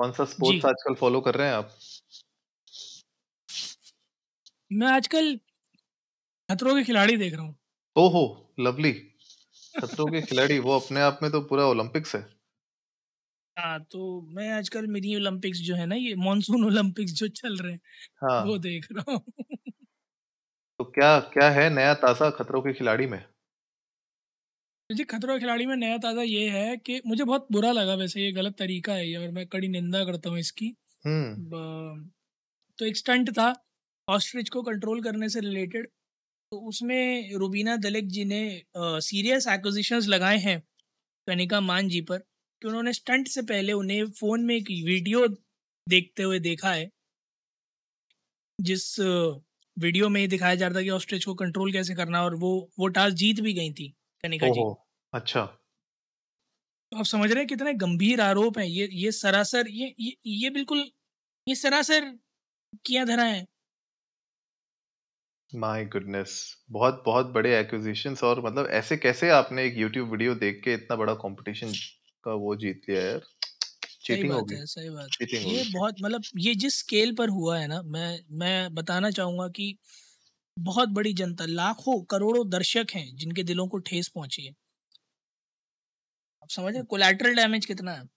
कौन सा स्पोर्ट्स आजकल फॉलो कर रहे हैं आप? मैं आजकल खतरों के खिलाड़ी देख रहा हूँ। ओहो लवली खतरों के खिलाड़ी वो अपने आप में तो पूरा ओलंपिक्स है। हाँ तो मैं आजकल मिनी ओलंपिक्स जो है ना ये मानसून ओलंपिक्स जो चल रहे हैं हाँ। वो देख रहा हूँ। तो क्या क्या है नया ताज़ा खतरों के खिलाड़ी में? जी खतरों के खिलाड़ी में नया ताज़ा ये है कि मुझे बहुत बुरा लगा वैसे ये गलत तरीका है ये और मैं कड़ी निंदा करता हूँ इसकी। हम्म। ब- तो एक स्टंट था ऑस्ट्रिच को कंट्रोल करने से रिलेटेड। तो उसमें रुबीना दलेक जी ने सीरियस एक्विजिशंस लगाए हैं कनिका मान जी पर कि उन्होंने स्टंट से पहले उन्हें फ़ोन में एक वीडियो देखते हुए देखा है। जिस वीडियो में ये दिखाया जा रहा था कि ऑस्ट्रिच को कंट्रोल कैसे करना और वो वो टास्क जीत भी गई थी। कनिका जी। ओहो! अच्छा। तो आप समझ रहे हैं कितने गंभीर आरोप हैं ये ये सरासर ये ये ये बिल्कुल ये सरासर किया धरा है। माय गुडनेस बहुत बहुत बड़े एक्विजिशंस और मतलब ऐसे कैसे आपने एक YouTube वीडियो देख के इतना बड़ा कंपटीशन का वो जीत लिया यार? चीटिंग है सही बात। ये बहुत मतलब ये जिस स्केल पर हुआ है ना मैं मैं बताना चाहूँगा कि बहुत बड़ी जनता लाखों करोड़ों दर्शक हैं जिनके दिलों को ठेस पहुँची है। आप समझ रहे कोलैटरल डैमेज कितना है?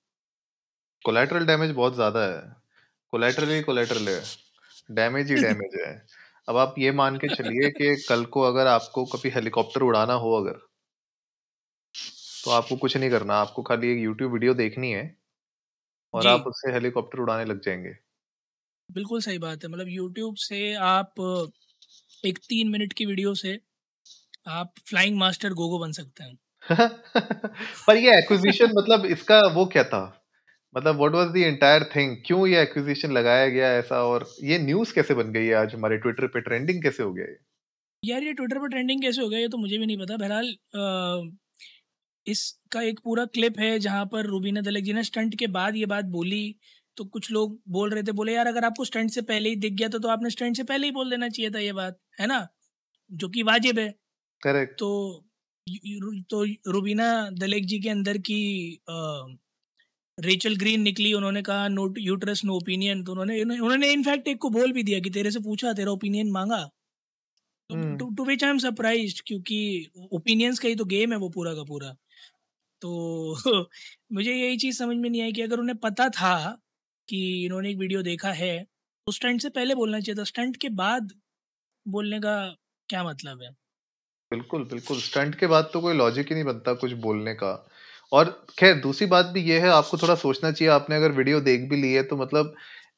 कोलैटरल डैमेज बहुत ज़्यादा है। कोलैटरल ही कोलैटरल है। डैमेज ही डैमेज है। अब आप ये मान के चलिए कि कल को अगर आपको कभी हेलीकॉप्टर उड़ाना हो अगर तो आपको कुछ नहीं करना। आपको खाली एक यूट्यूब वीडियो देखनी है और जी। आप उससे हेलीकॉप्टर उड़ाने लग जाएँगे। बिल्कुल सही बात है। मतलब यूट्यूब से आप एक तीन मिनट की वीडियो से आप फ्लाइंग मास्टर गोगो बन सकते हैं। पर ये एक्विजिशन मतलब इसका वो क्या था? मतलब what was the entire thing क्यों ये एक्विजिशन लगाया गया ऐसा और ये न्यूज़ कैसे बन गई है आज? हमारे ट्विटर पे ट्रेंडिंग कैसे हो गया ये? यार ये ट्विटर पर ट्रेंडिंग कैसे हो गया ये तो मुझे भी नहीं पता। बहरहाल इसका एक पूरा क्लिप है जहाँ पर रूबीना दलक जी ने स्टंट के बाद ये बात बोली तो कुछ लोग बोल रहे थे बोले यार अगर आपको स्टंट से पहले ही दिख गया था तो आपने स्टंट से पहले ही बोल देना चाहिए था ये बात है ना? जो कि वाजिब है। करेक्ट तो तो रुबीना दलेक जी के अंदर की रेचल ग्रीन निकली उन्होंने कहा नो यूट्रस नो ओपिनियन तो उन्होंने उन्होंने इनफैक्ट एक को बोल भी दिया कि तेरे से पूछा तेरा ओपिनियन मांगा। तो to which I am surprised क्योंकि ओपिनियंस का ही तो गेम है वो पूरा का पूरा। तो मुझे यही चीज़ समझ में नहीं आई कि अगर उन्हें पता था कि इन्होंने एक वीडियो देखा है तो स्टंट से पहले बोलना चाहिए था। स्टंट के बाद बोलने का क्या मतलब है? बिल्कुल बिल्कुल। स्टंट के बाद तो कोई लॉजिक ही नहीं बनता कुछ बोलने का। और खैर, दूसरी बात भी ये है, आपको थोड़ा सोचना चाहिए, आपने अगर वीडियो देख भी ली है तो मतलब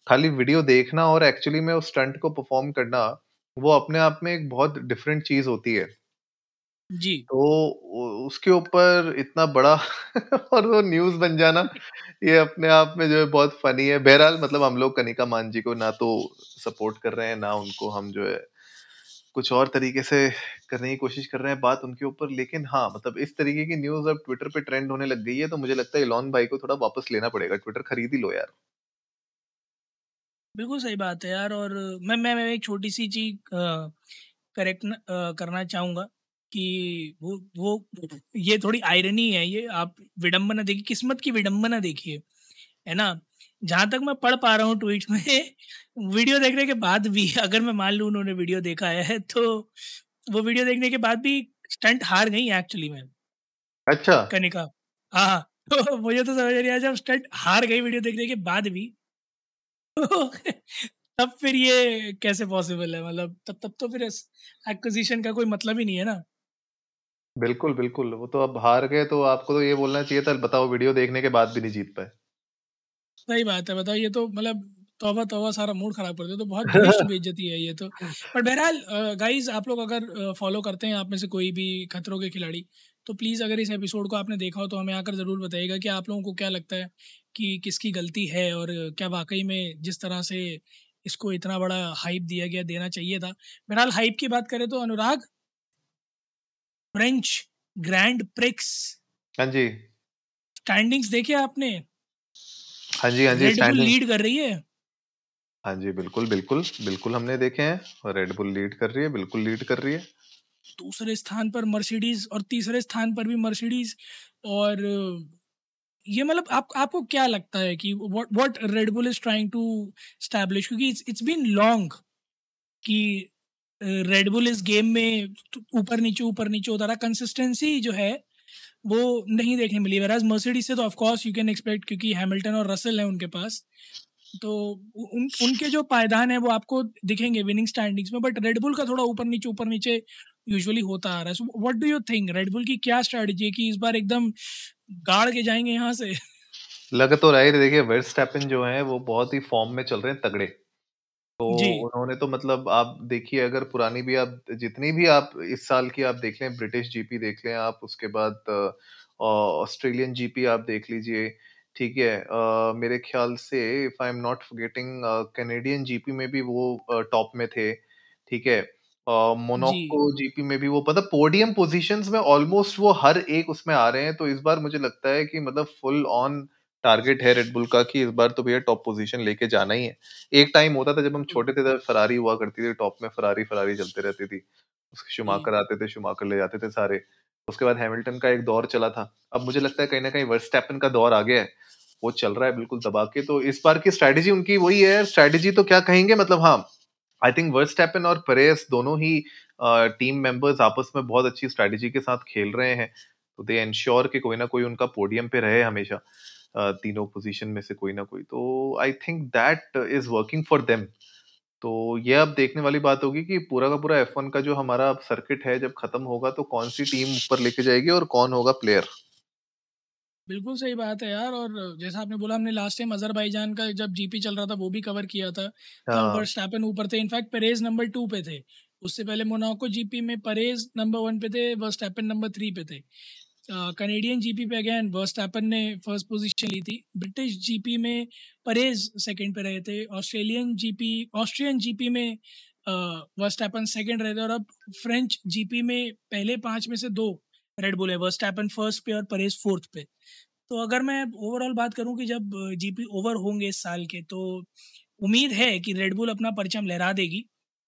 खाली वीडियो देखना और एक्चुअली में उस स्टंट को परफॉर्म करना, वो अपने आप में एक बहुत डिफरेंट चीज़ होती है। जी। तो उ- उसके ऊपर इतना बड़ा और वो न्यूज़ बन जाना ये अपने आप में जो है बहुत फनी है। बहरहाल मतलब हम लोग कनिका मान जी को ना तो सपोर्ट कर रहे हैं ना उनको हम जो है कुछ और तरीके से करने की कोशिश कर रहे हैं बात उनके ऊपर। लेकिन हाँ मतलब इस तरीके की न्यूज़ अब ट्विटर पे ट्रेंड होने लग गई है तो मुझे लगता है इलॉन भाई को थोड़ा वापस लेना पड़ेगा। ट्विटर खरीद ही लो यार। बिल्कुल सही बात है यार और मैं मैं मैं एक छोटी सी चीज़ करेक्ट करना चाहूँगा। कि वो वो ये थोड़ी आयरनी है ये आप विडंबना देखिए किस्मत की विडंबना देखिए है ना? जहाँ तक मैं पढ़ पा रहा हूँ ट्वीट में वीडियो देखने के बाद भी अगर मैं मान लूँ उन्होंने वीडियो देखा है तो वो वीडियो देखने के बाद भी स्टंट हार गई एक्चुअली में। अच्छा। कनिका हाँ हाँ तो मुझे तो समझ नहीं आया जब स्टंट हार गई वीडियो देखने के बाद भी तो तब फिर ये कैसे पॉसिबल है? मतलब तब तब तो फिर एक्विजिशन का कोई मतलब ही नहीं है ना। बिल्कुल बिल्कुल। वो तो अब हार गए तो आपको तो ये बोलना चाहिए था बताओ वीडियो देखने के बाद भी नहीं जीत पाए। सही बात है बताओ ये तो मतलब तौबा तौबा सारा मूड खराब कर दे तो बहुत घनिष्ठ बेइज्जती है ये तो। पर बहरहाल गाइज़ आप लोग अगर फॉलो करते हैं आप में से कोई भी खतरों के खिलाड़ी तो प्लीज़ अगर इस एपिसोड को आपने देखा हो तो हमें आकर ज़रूर बताइएगा कि आप लोगों को क्या लगता है कि किसकी गलती है और क्या वाकई में जिस तरह से इसको इतना बड़ा हाइप दिया गया देना चाहिए था। बहरहाल हाइप की बात करें तो अनुराग फ्रेंच ग्रैंड प्रिक्स। हाँ जी। स्टैंडिंग्स देखे आपने? हाँ जी हाँ जी रेड बुल स्टैंडिंग लीड कर रही है। हाँ जी बिल्कुल बिल्कुल बिल्कुल हमने देखे हैं। रेड बुल लीड कर रही है बिल्कुल लीड कर रही है। दूसरे स्थान पर मर्सिडीज और तीसरे स्थान पर भी मर्सिडीज और ये मतलब आप आपको क्या लगता है कि what what Red Bull is trying to establish क्योंकि इट्स इट्स बीन लॉन्ग कि रेड बुल इस गेम में ऊपर नीचे ऊपर नीचे होता रहा कंसिस्टेंसी जो है, वो नहीं देखने मिली। वराज मर्सिडीज से तो of course you can expect क्योंकि हैमिल्टन और रसल है उनके पास। तो उन, उनके जो पायदान है, वो आपको दिखेंगे विनिंग स्टैंडिंग्स में। बट रेडबुल का थोड़ा ऊपर नीचे ऊपर नीचे यूजुअली होता आ रहा है। So what do you think Red Bull की क्या स्ट्रेटजी है कि इस बार एकदम गाड़ के जाएँगे यहाँ से? लग तो रहा है देखिए वर्स्टैपेन जो है, वो बहुत ही फॉर्म में चल रहे हैं तगड़े। तो जी। उन्होंने तो मतलब आप देखिए अगर पुरानी भी आप जितनी भी आप इस साल की आप देख लें ब्रिटिश जीपी देख लें आप उसके बाद ऑस्ट्रेलियन जीपी आप देख लीजिए ठीक है अ, मेरे ख्याल से if I am not forgetting Canadian GP में भी वो टॉप में थे ठीक है मोनाको जी। जीपी में भी वो मतलब पोडियम पोजीशंस में ऑलमोस्ट वो हर एक उसमें आ रहे हैं तो इस बार मुझे लगता है कि मतलब फुल ऑन टारगेट है रेडबुल का कि इस बार तो भैया टॉप पोजीशन लेके जाना ही है। एक टाइम होता था जब हम छोटे थे तब फरारी हुआ करती थी टॉप में फरारी फरारी चलते रहती थी। उसके शुमाकर आते थे शुमाकर ले जाते थे सारे। उसके बाद हैमिल्टन का एक दौर चला था। अब मुझे लगता है कहीं ना कहीं वर्स्टैपन का दौर आ गया है। वो चल रहा है बिल्कुल दबा के। तो इस बार की स्ट्रैटेजी उनकी वही है। स्ट्रैटेजी तो क्या कहेंगे? मतलब हाँ आई थिंक वर्स्टैपन और परेस दोनों ही टीम मेंबर्स आपस में बहुत अच्छी स्ट्रैटेजी के साथ खेल रहे हैं। तो दे इंश्योर कि कोई ना कोई उनका पोडियम पे रहे हमेशा। तीनों पोजीशन में से कोई ना कोई। तो I think that is working for them तो ये अब देखने वाली बात होगी कि पूरा का पूरा F1 का जो हमारा सर्किट है जब खत्म होगा तो कौन सी टीम ऊपर लेके जाएगी और कौन होगा प्लेयर बिल्कुल सही बात है यार और जैसा आपने बोला हमने लास्ट टाइम अजरबैजान का जब जीपी चल रहा था वो भी कवर किया था। तब हाँ। वर्स्टैपन ऊपर थे इनफैक्ट परेज नंबर टू पे थे। उससे पहले मोनाको जीपी में परेज नंबर वन पे थे वर्स्टैपन नंबर थ्री पे थे। कनेडियन जीपी पे अगेन वर्स्टैपन ने फ़र्स्ट पोजीशन ली थी। ब्रिटिश जीपी में परेज सेकंड पे रहे थे। ऑस्ट्रेलियन जीपी ऑस्ट्रियन जीपी में वर्स्टैपन सेकंड रहे थे और अब फ्रेंच जीपी में पहले पाँच में से दो रेड बुल है। वर्स्टैपन फ़र्स्ट पे और परेज फोर्थ पे। तो अगर मैं ओवरऑल बात करूँ कि जब जीपी ओवर होंगे इस साल के तो उम्मीद है कि रेडबुल अपना परचम लहरा देगी।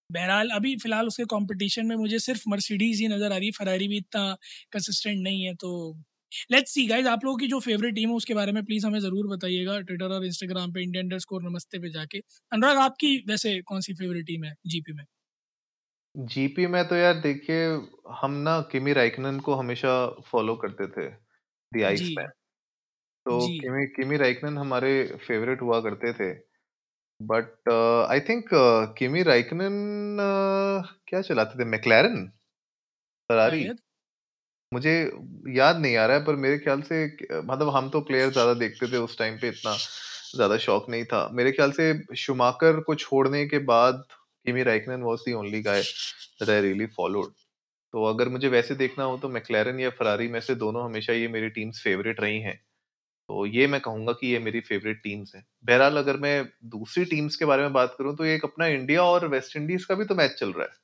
बहरहाल अभी फ़िलहाल उसके कंपटीशन में मुझे सिर्फ़ मर्सिडीज़ ही नज़र आ रही है। फरारी भी इतना कंसिस्टेंट नहीं है तो लेट्स सी गाइज़ आप लोगों की जो फेवरेट टीम है उसके बारे में प्लीज़ हमें ज़रूर बताइएगा ट्विटर और इंस्टाग्राम पे इंडियन अंडर स्कोर नमस्ते पे जाके। अनुराग आपकी वैसे कौन सी फेवरेट टीम है जीपी में? जीपी में तो यार देखिए हम ना किमी राइकनन को हमेशा फॉलो करते थे दी आइस में तो किमी किमी राइकनन हमारे फेवरेट हुआ करते थे। बट आई थिंक किमी राइकनन क्या चलाते थे? मैक्लैरन फरारी शायद। मुझे याद नहीं आ रहा है पर मेरे ख्याल से मतलब हम तो प्लेयर ज़्यादा देखते थे उस टाइम पे इतना ज़्यादा शौक नहीं था। मेरे ख्याल से शुमाकर को छोड़ने के बाद Kimi Raikkonen was the only guy that I really followed तो अगर मुझे वैसे देखना हो तो मैक्लैरन या फरारी में से दोनों हमेशा ये मेरी टीम्स फेवरेट रही हैं। तो ये मैं कहूँगा कि ये मेरी फेवरेट टीम्स हैं। बहरहाल अगर मैं दूसरी टीम्स के बारे में बात करूँ तो एक अपना इंडिया और वेस्ट इंडीज का भी तो मैच चल रहा है।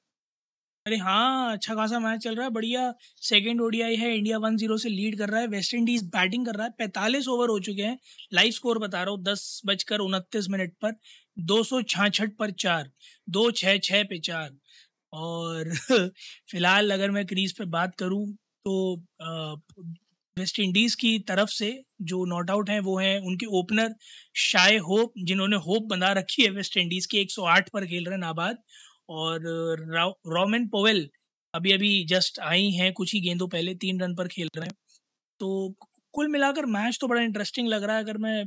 अरे हाँ अच्छा खासा मैच चल रहा है। बढ़िया सेकंड ओडीआई है इंडिया वन ज़ीरो से लीड कर रहा है। वेस्ट इंडीज बैटिंग कर रहा है। पैंतालीस ओवर हो चुके हैं। लाइव स्कोर बता रहा हूँ, दस बजकर उनतीस मिनट पर, दो पर चार, दो छः छः पे चार। और फ़िलहाल अगर मैं क्रीज पे बात करूँ तो वेस्ट इंडीज़ की तरफ़ से जो नॉट आउट हैं, वो हैं उनके ओपनर शाय होप, जिन्होंने होप बना रखी है वेस्ट इंडीज़ के। 108 पर खेल रहे हैं नाबाद और रोमन पोवेल अभी अभी जस्ट आई हैं, कुछ ही गेंदों पहले तीन रन पर खेल रहे हैं। तो कुल मिलाकर मैच तो बड़ा इंटरेस्टिंग लग रहा है। अगर मैं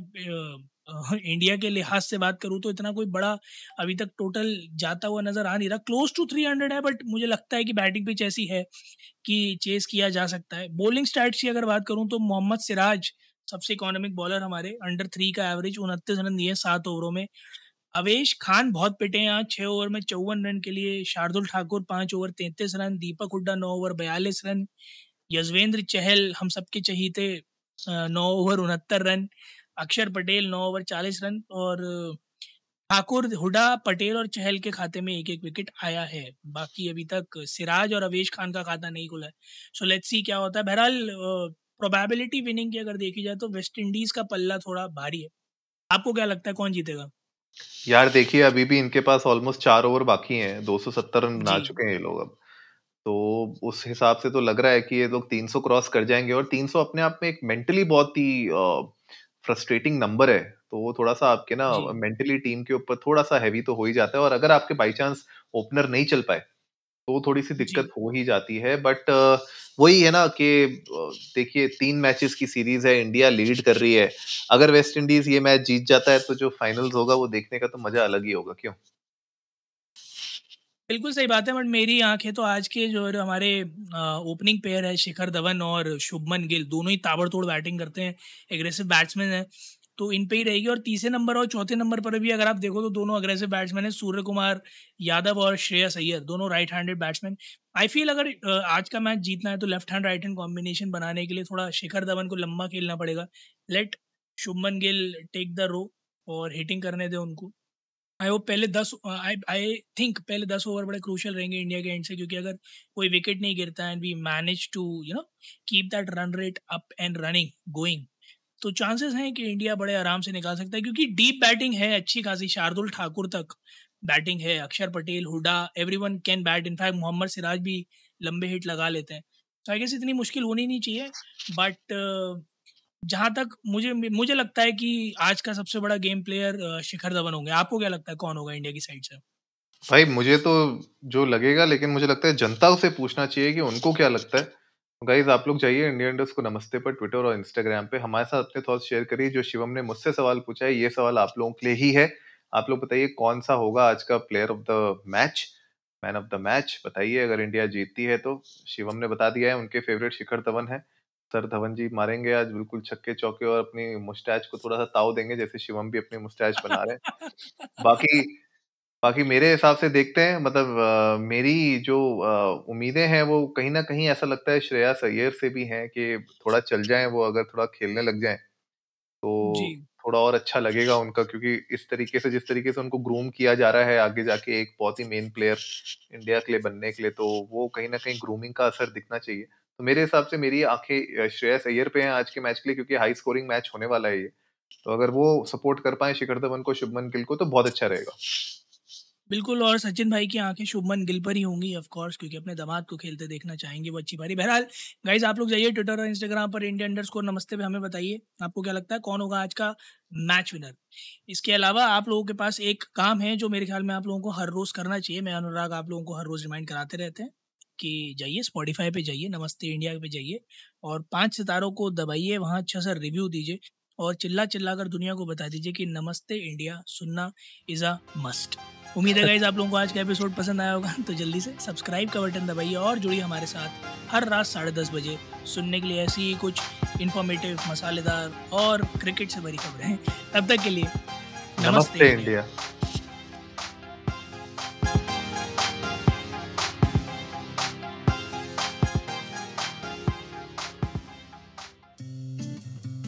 इंडिया के लिहाज से बात करूँ तो इतना कोई बड़ा अभी तक टोटल जाता हुआ नज़र आ नहीं रहा। क्लोज टू थ्री हंड्रेड है बट मुझे लगता है कि बैटिंग पिच ऐसी है कि चेस किया जा सकता है। बॉलिंग स्टार्ट की अगर बात करूँ तो मोहम्मद सिराज सबसे इकोनॉमिक बॉलर हमारे अंडर थ्री का एवरेज उनतीस रन दिए सात ओवरों में। अवेश खान बहुत पिटे हैं छः ओवर में चौवन रन के लिए। शार्दुल ठाकुर पाँच ओवर तैंतीस रन। दीपक हुड्डा नौ ओवर बयालीस रन। यजवेंद्र चहल हम सबके चहीते नौ ओवर उनहत्तर रन। अक्षर पटेल नौ ओवर चालीस रन और ठाकुर हुडा पटेल और चहल के खाते में एक एक विकेट आया है। बाकी अभी तक सिराज और अवेश खान का खाता नहीं खुला है। सो लेट्स सी क्या होता है। बहरहाल प्रोबेबिलिटी विनिंग की अगर देखी जाए तो वेस्ट इंडीज का पल्ला थोड़ा भारी है। आपको क्या लगता है कौन जीतेगा? यार देखिए अभी भी इनके पास ऑलमोस्ट चार ओवर बाकी हैं। 270 रन बना चुके हैं ये लोग अब। तो उस हिसाब से तो लग रहा है कि ये लोग 300 क्रॉस कर जाएँगे और 300 अपने आप में एक मेंटली बहुत ही फ्रस्ट्रेटिंग नंबर है तो वो थोड़ा सा आपके ना मेंटली टीम के ऊपर थोड़ा सा हैवी तो हो ही जाता है और अगर आपके बाई चांस ओपनर नहीं चल पाए तो थोड़ी सी दिक्कत हो ही जाती है। बट वही है ना कि देखिए तीन मैचेस की सीरीज़ है इंडिया लीड कर रही है। अगर वेस्ट इंडीज ये मैच जीत जाता है तो जो फाइनल्स होगा वो देखने का तो मज़ा अलग ही होगा क्यों? बिल्कुल सही बात है, बट मेरी आँखें तो आज के जो हमारे ओपनिंग पेयर है, शिखर धवन और शुभमन गिल, दोनों ही ताबड़तोड़ बैटिंग करते हैं एग्रेसिव बैट्समैन हैं तो इन पे ही रहेगी और तीसरे नंबर और चौथे नंबर पर भी अगर आप देखो तो दोनों अग्रेसिव बैट्समैन हैं, सूर्य कुमार यादव और श्रेयस अय्यर, दोनों right handed batsman I feel अगर आज का मैच जीतना है तो left hand right hand combination बनाने के लिए थोड़ा शिखर धवन को लंबा खेलना पड़ेगा। Let Shubman Gill take the role और हिटिंग करने दें उनको। आई होप पहले दस आई आई थिंक पहले दस ओवर बड़े क्रूशल रहेंगे इंडिया के एंड से, क्योंकि अगर कोई विकेट नहीं गिरता and we manage to you know keep that run rate up and running going तो चांसेस हैं कि इंडिया बड़े आराम से निकाल सकता है, क्योंकि डीप बैटिंग है, अच्छी खासी शार्दुल ठाकुर तक बैटिंग है, Axar Patel Hooda every one can bat in fact Mohammed Siraj भी लंबे हिट लगा लेते हैं। तो आई गेस इतनी मुश्किल होनी नहीं चाहिए बट जहाँ तक मुझे मुझे लगता है कि आज का सबसे बड़ा गेम प्लेयर शिखर धवन होंगे। आपको क्या लगता है कौन होगा इंडिया की साइड से? भाई, मुझे तो जो लगेगा, लेकिन मुझे लगता है जनता से पूछना चाहिए कि उनको क्या लगता है। गाइज़ आप लोग जाइए इंडियन इंडस्ट को नमस्ते पर ट्विटर और इंस्टाग्राम पे। हमारे साथ अपने थॉट्स शेयर करिए। जो शिवम ने मुझसे सवाल पूछा है, ये सवाल आप लोगों के लिए ही है। आप लोग बताइए कौन सा होगा आज का player of the match man of the match बताइए, अगर इंडिया जीतती है तो। शिवम ने बता दिया है, उनके फेवरेट शिखर धवन है। सर धवन जी मारेंगे आज बिल्कुल छक्के चौके और अपनी मुस्टैच को थोड़ा सा ताव देंगे जैसे शिवम भी अपनी मुस्टैच बना रहे हैं। बाकी बाकी मेरे हिसाब से देखते हैं मतलब अ, मेरी जो उम्मीदें हैं वो कहीं ना कहीं ऐसा लगता है श्रेयस अय्यर से भी हैं कि थोड़ा चल जाएँ वो अगर थोड़ा खेलने लग जाएँ जी। तो थोड़ा और अच्छा लगेगा उनका क्योंकि इस तरीके से जिस तरीके से उनको ग्रूम किया जा रहा है आगे जाके एक बहुत ही मेन प्लेयर इंडिया के लिए बनने के लिए तो वो कहीं ना कहीं ग्रूमिंग का असर दिखना चाहिए। तो मेरे हिसाब से मेरी आँखें श्रेयस अय्यर पे हैं आज के मैच के लिए क्योंकि हाई स्कोरिंग मैच होने वाला है ये। तो अगर वो सपोर्ट कर पाए शिखर धवन को, शुभमन गिल को तो बहुत अच्छा रहेगा। बिल्कुल, और सचिन भाई की आँखें शुभमन गिल पर ही होंगी ऑफ़ कोर्स क्योंकि अपने दामाद को खेलते देखना चाहेंगे, वो अच्छी भारी बहरहाल गाइज़ आप लोग जाइए ट्विटर और इंस्टाग्राम पर इंडिया अंडर स्कोर नमस्ते पे, हमें बताइए, आपको क्या लगता है कौन होगा आज का मैच विनर इसके अलावा आप लोगों के पास एक काम है जो मेरे ख्याल में आप लोगों को हर रोज़ करना चाहिए, मैं अनुराग आप लोगों को हर रोज़ रिमाइंड कराते रहते हैं। कि जाइए स्पॉटिफाई पे जाइए नमस्ते इंडिया पे जाइए और पाँच सितारों को दबाइए वहाँ अच्छा सा रिव्यू दीजिए और चिल्ला चिल्ला कर दुनिया को बता दीजिए कि नमस्ते इंडिया सुनना इज़ अ मस्ट। उम्मीद है गाइज़ आप लोगों को आज का एपिसोड पसंद आया होगा तो जल्दी से सब्सक्राइब का बटन दबाइए और जुड़िए हमारे साथ हर रात साढ़े दस बजे सुनने के लिए ऐसी ही कुछ इन्फॉर्मेटिव मसालेदार और क्रिकेट से भरी खबरें। तब तक के लिए नमस्ते इंडिया।